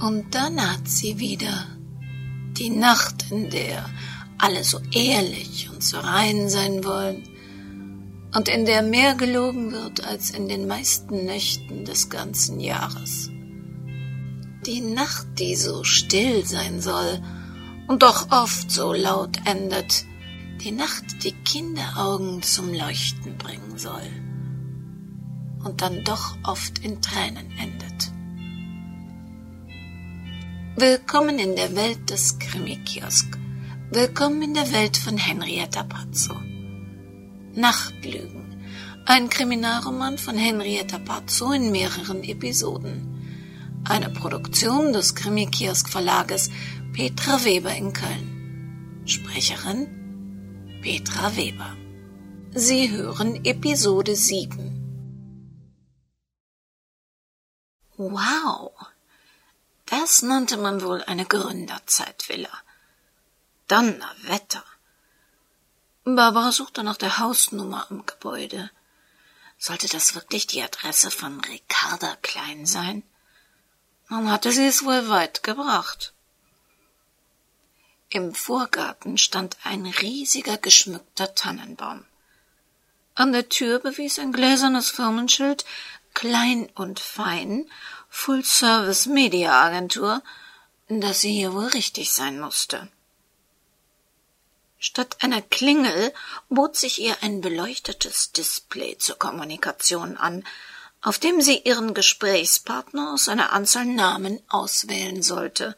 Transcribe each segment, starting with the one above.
Und dann naht sie wieder. Die Nacht, in der alle so ehrlich und so rein sein wollen und in der mehr gelogen wird als in den meisten Nächten des ganzen Jahres. Die Nacht, die so still sein soll und doch oft so laut endet, die Nacht, die Kinderaugen zum Leuchten bringen soll und dann doch oft in Tränen endet. Willkommen in der Welt des Krimi-Kiosk. Willkommen in der Welt von Henrietta Pazzo. Nachtlügen. Ein Kriminalroman von Henrietta Pazzo in mehreren Episoden. Eine Produktion des Krimi-Kiosk Verlages Petra Weber in Köln. Sprecherin Petra Weber. Sie hören Episode 7. Wow! Das nannte man wohl eine Gründerzeitvilla. Donnerwetter. Barbara suchte nach der Hausnummer am Gebäude. Sollte das wirklich die Adresse von Ricarda Klein sein? Dann hatte sie es wohl weit gebracht. Im Vorgarten stand ein riesiger geschmückter Tannenbaum. An der Tür bewies ein gläsernes Firmenschild Klein und Fein Full Service Media Agentur, dass sie hier wohl richtig sein musste. Statt einer Klingel bot sich ihr ein beleuchtetes Display zur Kommunikation an, auf dem sie ihren Gesprächspartner aus einer Anzahl Namen auswählen sollte.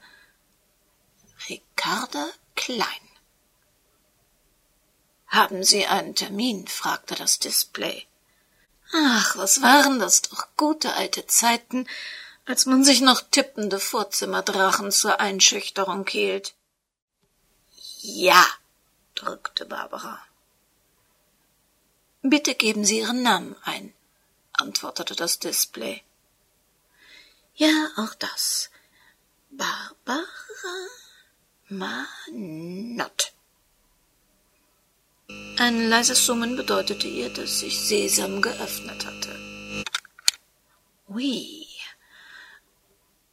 Ricarda Klein. Haben Sie einen Termin? fragte das Display. Ach, was waren das doch gute alte Zeiten, als man sich noch tippende Vorzimmerdrachen zur Einschüchterung hielt. Ja, drückte Barbara. Bitte geben Sie Ihren Namen ein, antwortete das Display. Ja, auch das. Barbara Manott. Ein leises Summen bedeutete ihr, dass sich Sesam geöffnet hatte. Ui.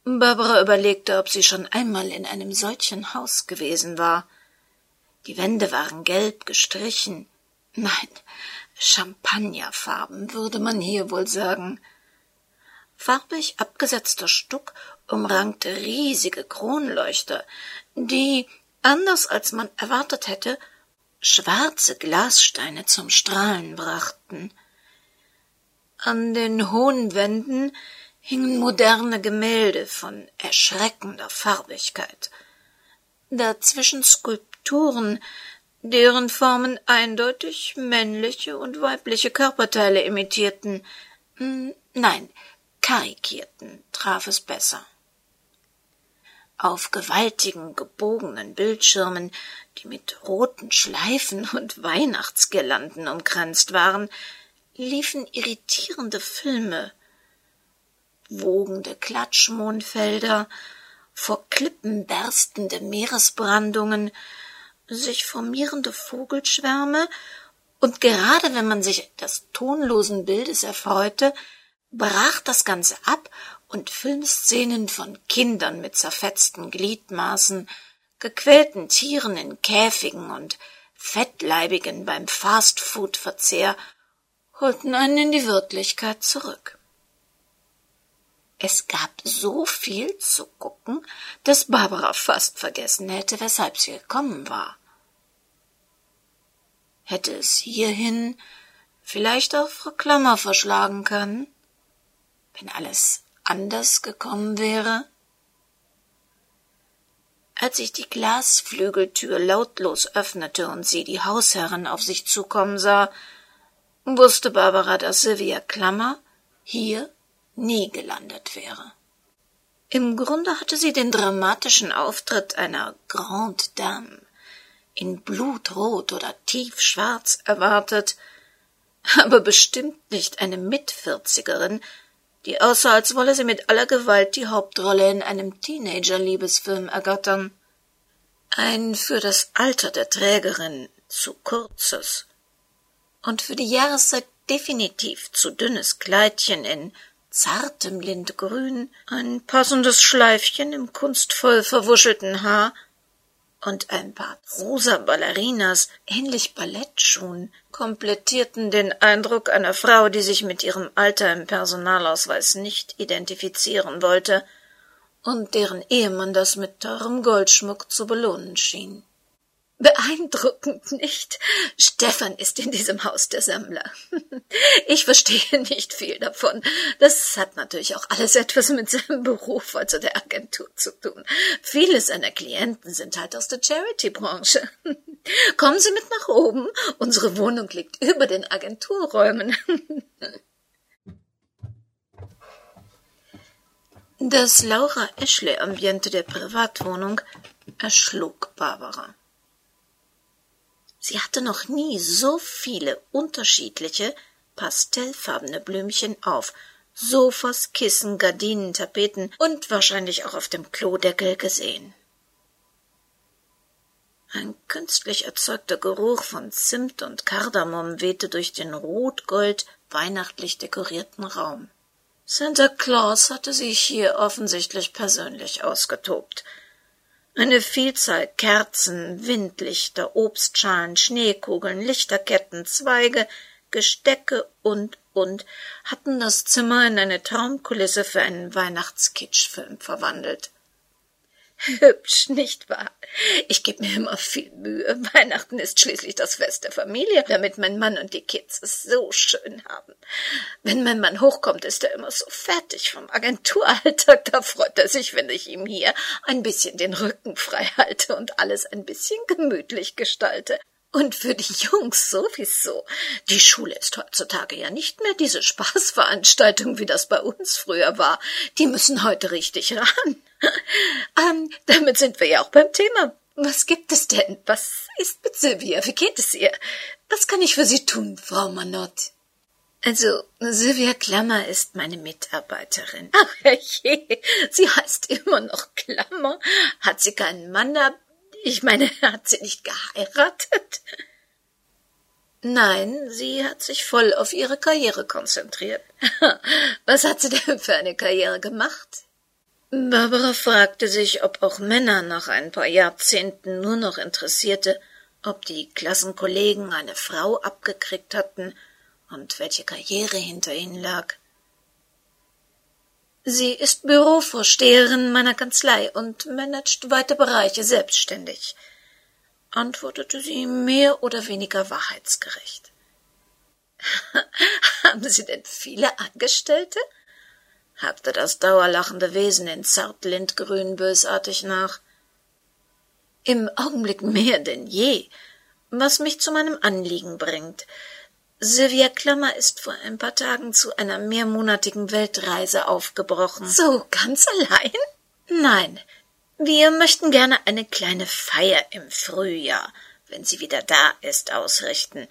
Barbara überlegte, ob sie schon einmal in einem solchen Haus gewesen war. Die Wände waren gelb gestrichen. Nein, Champagnerfarben würde man hier wohl sagen. Farbig abgesetzter Stuck umrankte riesige Kronleuchter, die, anders als man erwartet hätte, schwarze Glassteine zum Strahlen brachten. An den hohen Wänden hingen moderne Gemälde von erschreckender Farbigkeit. Dazwischen Skulpturen, deren Formen eindeutig männliche und weibliche Körperteile imitierten. Hm, nein, karikierten, traf es besser. Auf gewaltigen, gebogenen Bildschirmen, die mit roten Schleifen und Weihnachtsgirlanden umkränzt waren, liefen irritierende Filme, wogende Klatschmondfelder, vor Klippen berstende Meeresbrandungen, sich formierende Vogelschwärme, und gerade wenn man sich des tonlosen Bildes erfreute, brach das Ganze ab und Filmszenen von Kindern mit zerfetzten Gliedmaßen, gequälten Tieren in Käfigen und Fettleibigen beim Fastfood-Verzehr holten einen in die Wirklichkeit zurück. Es gab so viel zu gucken, dass Barbara fast vergessen hätte, weshalb sie gekommen war. Hätte es hierhin vielleicht auch Frau Klammer verschlagen können, wenn alles anders gekommen wäre? Als sich die Glasflügeltür lautlos öffnete und sie die Hausherrin auf sich zukommen sah, wusste Barbara, dass Sylvia Klammer hier nie gelandet wäre. Im Grunde hatte sie den dramatischen Auftritt einer Grande Dame in Blutrot oder tiefschwarz erwartet, aber bestimmt nicht eine Mitvierzigerin, die aussah, als wolle sie mit aller Gewalt die Hauptrolle in einem Teenager-Liebesfilm ergattern. Ein für das Alter der Trägerin zu kurzes und für die Jahreszeit definitiv zu dünnes Kleidchen in zartem Lindgrün, ein passendes Schleifchen im kunstvoll verwuschelten Haar und ein paar rosa Ballerinas, ähnlich Ballettschuhen, komplettierten den Eindruck einer Frau, die sich mit ihrem Alter im Personalausweis nicht identifizieren wollte und deren Ehemann das mit teurem Goldschmuck zu belohnen schien. Beeindruckend nicht? Stefan ist in diesem Haus der Sammler. Ich verstehe nicht viel davon. Das hat natürlich auch alles etwas mit seinem Beruf, also der Agentur, zu tun. Viele seiner Klienten sind halt aus der Charity-Branche. Kommen Sie mit nach oben. Unsere Wohnung liegt über den Agenturräumen. Das Laura Ashley-Ambiente der Privatwohnung erschlug Barbara. Sie hatte noch nie so viele unterschiedliche, pastellfarbene Blümchen auf Sofas, Kissen, Gardinen, Tapeten und wahrscheinlich auch auf dem Klodeckel gesehen. Ein künstlich erzeugter Geruch von Zimt und Kardamom wehte durch den rot-gold weihnachtlich dekorierten Raum. Santa Claus hatte sich hier offensichtlich persönlich ausgetobt – eine Vielzahl Kerzen, Windlichter, Obstschalen, Schneekugeln, Lichterketten, Zweige, Gestecke und, und hatten das Zimmer in eine Traumkulisse für einen Weihnachtskitschfilm verwandelt. Hübsch, nicht wahr? Ich gebe mir immer viel Mühe. Weihnachten ist schließlich das Fest der Familie, damit mein Mann und die Kids es so schön haben. Wenn mein Mann hochkommt, ist er immer so fertig vom Agenturalltag. Da freut er sich, wenn ich ihm hier ein bisschen den Rücken frei halte und alles ein bisschen gemütlich gestalte. Und für die Jungs sowieso. Die Schule ist heutzutage ja nicht mehr diese Spaßveranstaltung, wie das bei uns früher war. Die müssen heute richtig ran. ähm, damit sind wir ja auch beim Thema. Was gibt es denn? Was ist mit Sylvia? Wie geht es ihr? Was kann ich für Sie tun, Frau Manott? Also, Sylvia Klammer ist meine Mitarbeiterin. Ach je, sie heißt immer noch Klammer. Hat sie keinen Mann? Ich meine, hat sie nicht geheiratet? Nein, sie hat sich voll auf ihre Karriere konzentriert. Was hat sie denn für eine Karriere gemacht? Barbara fragte sich, ob auch Männer nach ein paar Jahrzehnten nur noch interessierte, ob die Klassenkollegen eine Frau abgekriegt hatten und welche Karriere hinter ihnen lag. Sie ist Bürovorsteherin meiner Kanzlei und managt weite Bereiche selbstständig, antwortete sie mehr oder weniger wahrheitsgerecht. Haben Sie denn viele Angestellte? hakte das dauerlachende Wesen in zartlindgrün bösartig nach. Im Augenblick mehr denn je, was mich zu meinem Anliegen bringt. Sylvia Klammer ist vor ein paar Tagen zu einer mehrmonatigen Weltreise aufgebrochen. So ganz allein? Nein. Wir möchten gerne eine kleine Feier im Frühjahr, wenn sie wieder da ist, ausrichten.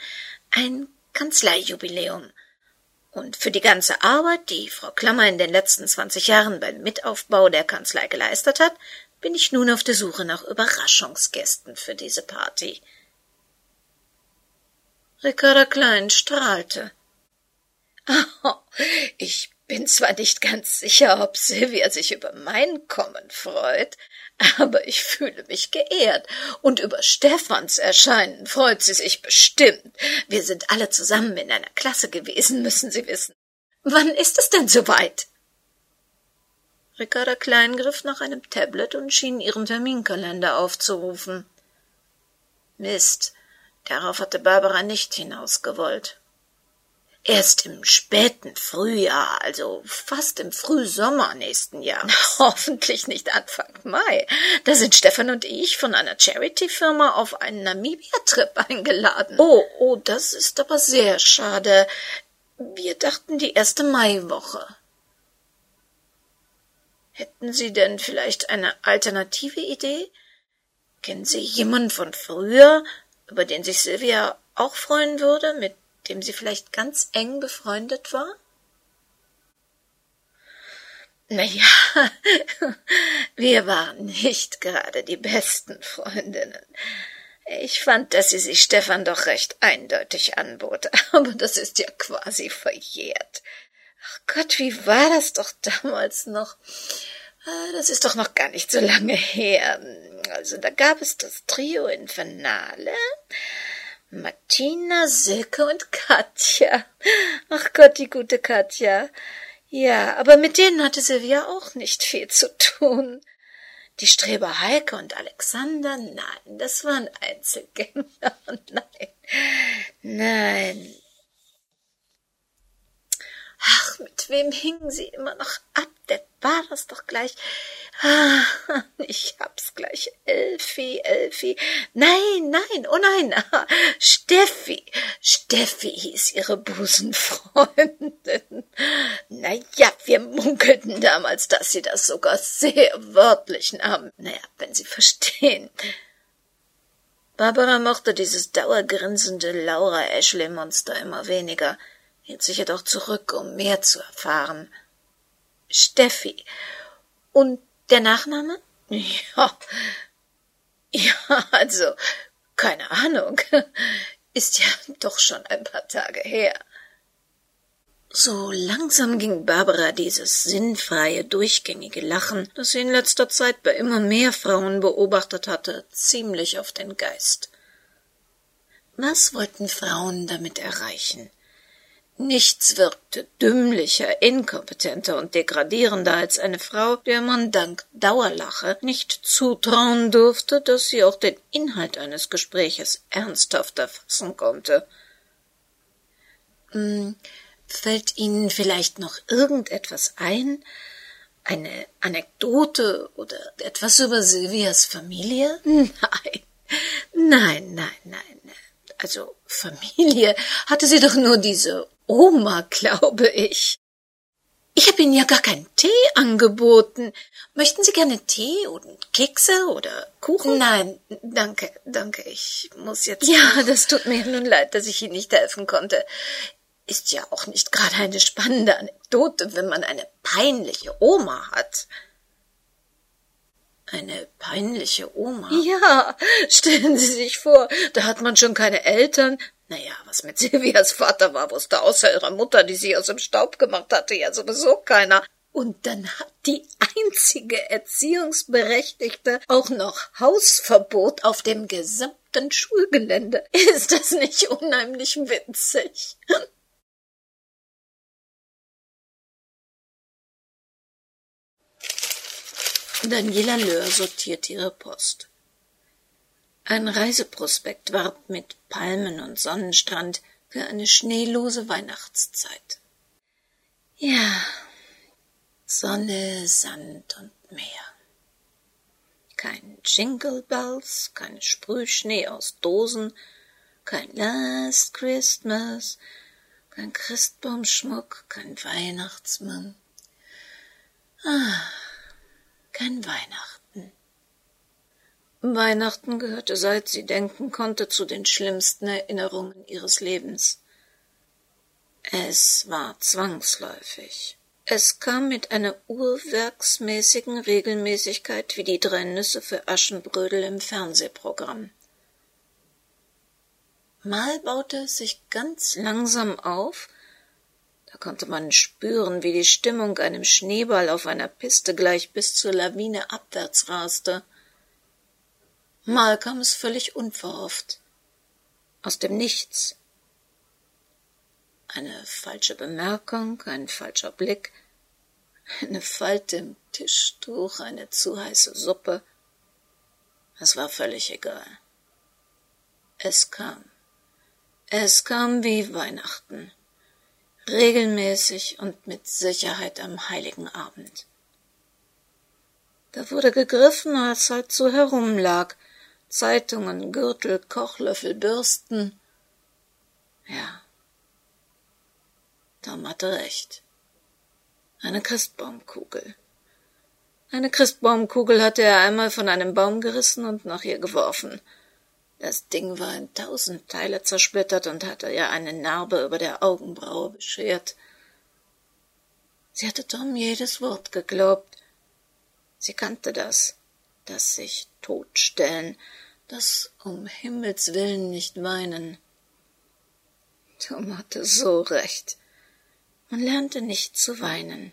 Ein Kanzleijubiläum. Und für die ganze Arbeit, die Frau Klammer in den letzten zwanzig Jahren beim Mitaufbau der Kanzlei geleistet hat, bin ich nun auf der Suche nach Überraschungsgästen für diese Party. Ricarda Klein strahlte. Oh, ich bin zwar nicht ganz sicher, ob Silvia sich über mein Kommen freut, aber ich fühle mich geehrt, und über Stephans Erscheinen freut sie sich bestimmt. Wir sind alle zusammen in einer Klasse gewesen, müssen Sie wissen. Wann ist es denn soweit? Ricarda Klein griff nach einem Tablet und schien ihren Terminkalender aufzurufen. Mist, Darauf hatte Barbara nicht hinausgewollt. Erst im späten Frühjahr, also fast im Frühsommer nächsten Jahres. Hoffentlich nicht Anfang Mai. Da sind Stefan und ich von einer Charity-Firma auf einen Namibia-Trip eingeladen. Oh, oh, das ist aber sehr schade. Wir dachten die erste Maiwoche. Hätten Sie denn vielleicht eine alternative Idee? Kennen Sie jemanden von früher, über den sich Sylvia auch freuen würde, mit dem sie vielleicht ganz eng befreundet war? Na ja, wir waren nicht gerade die besten Freundinnen. Ich fand, dass sie sich Stefan doch recht eindeutig anbot, aber das ist ja quasi verjährt. Ach Gott, wie war das doch damals noch? Ah, das ist doch noch gar nicht so lange her. Also da gab es das Trio Infernale. Martina, Silke und Katja. Ach Gott, die gute Katja. Ja, aber mit denen hatte Silvia auch nicht viel zu tun. Die Streber Heike und Alexander, nein, das waren Einzelgänger. Nein, nein. Ach, mit wem hingen sie immer noch ab? War das doch gleich. Ah, ich hab's gleich. Elfi, Elfi. Nein, nein, oh nein. Steffi. Steffi hieß ihre Busenfreundin. Na ja, wir munkelten damals, dass sie das sogar sehr wörtlich nahm. Naja, wenn Sie verstehen. Barbara mochte dieses dauergrinsende Laura Ashley-Monster immer weniger hielt sich jedoch zurück, um mehr zu erfahren. Steffi. Und der Nachname? Ja. Ja, also, keine Ahnung. Ist ja doch schon ein paar Tage her. So langsam ging Barbara dieses sinnfreie, durchgängige Lachen, das sie in letzter Zeit bei immer mehr Frauen beobachtet hatte, ziemlich auf den Geist. Was wollten Frauen damit erreichen? Nichts wirkte dümmlicher, inkompetenter und degradierender als eine Frau, der man dank Dauerlache nicht zutrauen durfte, dass sie auch den Inhalt eines Gespräches ernsthaft erfassen konnte. Hm, fällt Ihnen vielleicht noch irgendetwas ein? Eine Anekdote oder etwas über Silvias Familie? Nein, nein, nein, nein. Also Familie hatte sie doch nur diese Oma, glaube ich. Ich habe Ihnen ja gar keinen Tee angeboten. Möchten Sie gerne Tee und Kekse oder Kuchen? Nein, danke, danke. Ich muss jetzt. Ja, das tut mir nun leid, dass ich Ihnen nicht helfen konnte. Ist ja auch nicht gerade eine spannende Anekdote, wenn man eine peinliche Oma hat. Eine peinliche Oma? Ja, stellen Sie sich vor, da hat man schon keine Eltern, naja, was mit Silvias Vater war, wusste außer ihrer Mutter, die sie aus dem Staub gemacht hatte, ja sowieso keiner. Und dann hat die einzige Erziehungsberechtigte auch noch Hausverbot auf dem gesamten Schulgelände. Ist das nicht unheimlich witzig? Daniela Löhr sortiert ihre Post. Ein Reiseprospekt warb mit Palmen und Sonnenstrand für eine schneelose Weihnachtszeit. Ja, Sonne, Sand und Meer. Kein Jingle Bells, kein Sprühschnee aus Dosen, kein Last Christmas, kein Christbaumschmuck, kein Weihnachtsmann. Ah, kein Weihnachten. Weihnachten gehörte, seit sie denken konnte, zu den schlimmsten Erinnerungen ihres Lebens. Es war zwangsläufig. Es kam mit einer urwerksmäßigen Regelmäßigkeit wie die drei Nüsse für Aschenbrödel im Fernsehprogramm. Mal baute es sich ganz langsam auf, da konnte man spüren, wie die Stimmung einem Schneeball auf einer Piste gleich bis zur Lawine abwärts raste. Mal kam es völlig unverhofft. Aus dem Nichts. Eine falsche Bemerkung, ein falscher Blick, eine Falte im Tischtuch, eine zu heiße Suppe. Es war völlig egal. Es kam. Es kam wie Weihnachten. Regelmäßig und mit Sicherheit am heiligen Abend. Da wurde gegriffen, als halt so herumlag, Zeitungen, Gürtel, Kochlöffel, Bürsten. Ja, Tom hatte recht. Eine Christbaumkugel. Eine Christbaumkugel hatte er einmal von einem Baum gerissen und nach ihr geworfen. Das Ding war in tausend Teile zersplittert und hatte ihr eine Narbe über der Augenbraue beschert. Sie hatte Tom jedes Wort geglaubt. Sie kannte das das sich totstellen, das um Himmels willen nicht weinen. Tom hatte so recht. Man lernte nicht zu weinen.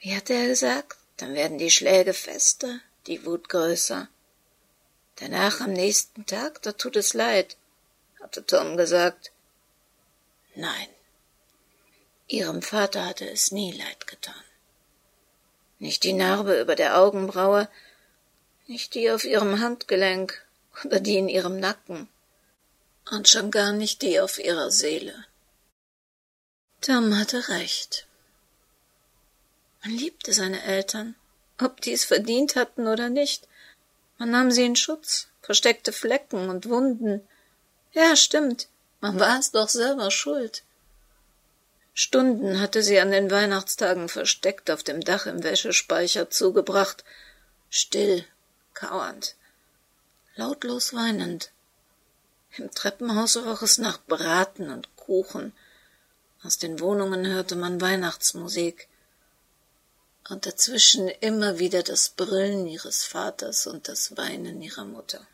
Wie hatte er gesagt? Dann werden die Schläge fester, die Wut größer. Danach am nächsten Tag, da tut es leid, hatte Tom gesagt. Nein, ihrem Vater hatte es nie leid getan. Nicht die Narbe über der Augenbraue, nicht die auf ihrem Handgelenk oder die in ihrem Nacken, und schon gar nicht die auf ihrer Seele. Tom hatte recht. Man liebte seine Eltern, ob die es verdient hatten oder nicht. Man nahm sie in Schutz, versteckte Flecken und Wunden. Ja, stimmt, man war es doch selber schuld. Stunden hatte sie an den Weihnachtstagen versteckt auf dem Dach im Wäschespeicher zugebracht, still, kauernd, lautlos weinend. Im Treppenhaus roch es nach Braten und Kuchen. Aus den Wohnungen hörte man Weihnachtsmusik. Und dazwischen immer wieder das Brüllen ihres Vaters und das Weinen ihrer Mutter.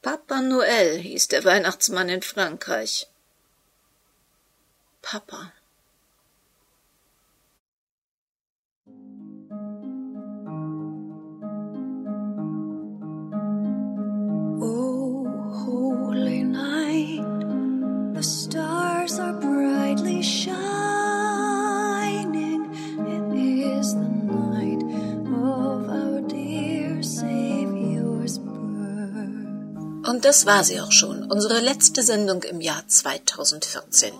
Papa Noel hieß der Weihnachtsmann in Frankreich. Papa. Und das war sie auch schon, unsere letzte Sendung im Jahr 2014.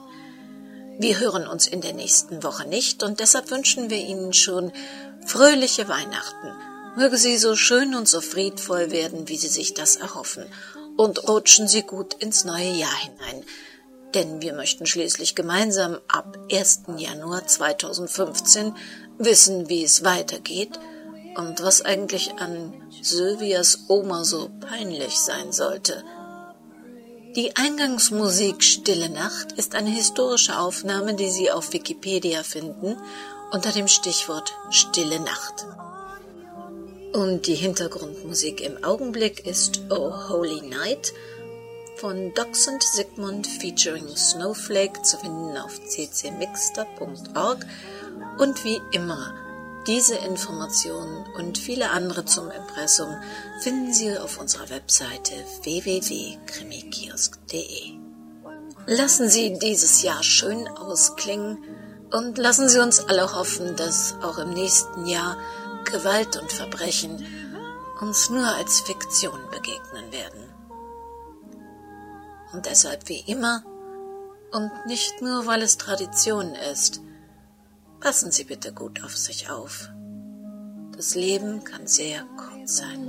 Wir hören uns in der nächsten Woche nicht und deshalb wünschen wir Ihnen schon fröhliche Weihnachten. Möge sie so schön und so friedvoll werden, wie Sie sich das erhoffen. Und rutschen Sie gut ins neue Jahr hinein. Denn wir möchten schließlich gemeinsam ab 1. Januar 2015 wissen, wie es weitergeht – und was eigentlich an Sylvias Oma so peinlich sein sollte. Die Eingangsmusik Stille Nacht ist eine historische Aufnahme, die Sie auf Wikipedia finden unter dem Stichwort Stille Nacht. Und die Hintergrundmusik im Augenblick ist Oh Holy Night von Doxent Sigmund featuring Snowflake zu finden auf ccmixter.org und wie immer diese Informationen und viele andere zum Impressum finden Sie auf unserer Webseite www.krimikiosk.de. Lassen Sie dieses Jahr schön ausklingen und lassen Sie uns alle hoffen, dass auch im nächsten Jahr Gewalt und Verbrechen uns nur als Fiktion begegnen werden. Und deshalb wie immer und nicht nur, weil es Tradition ist, Passen Sie bitte gut auf sich auf. Das Leben kann sehr kurz sein.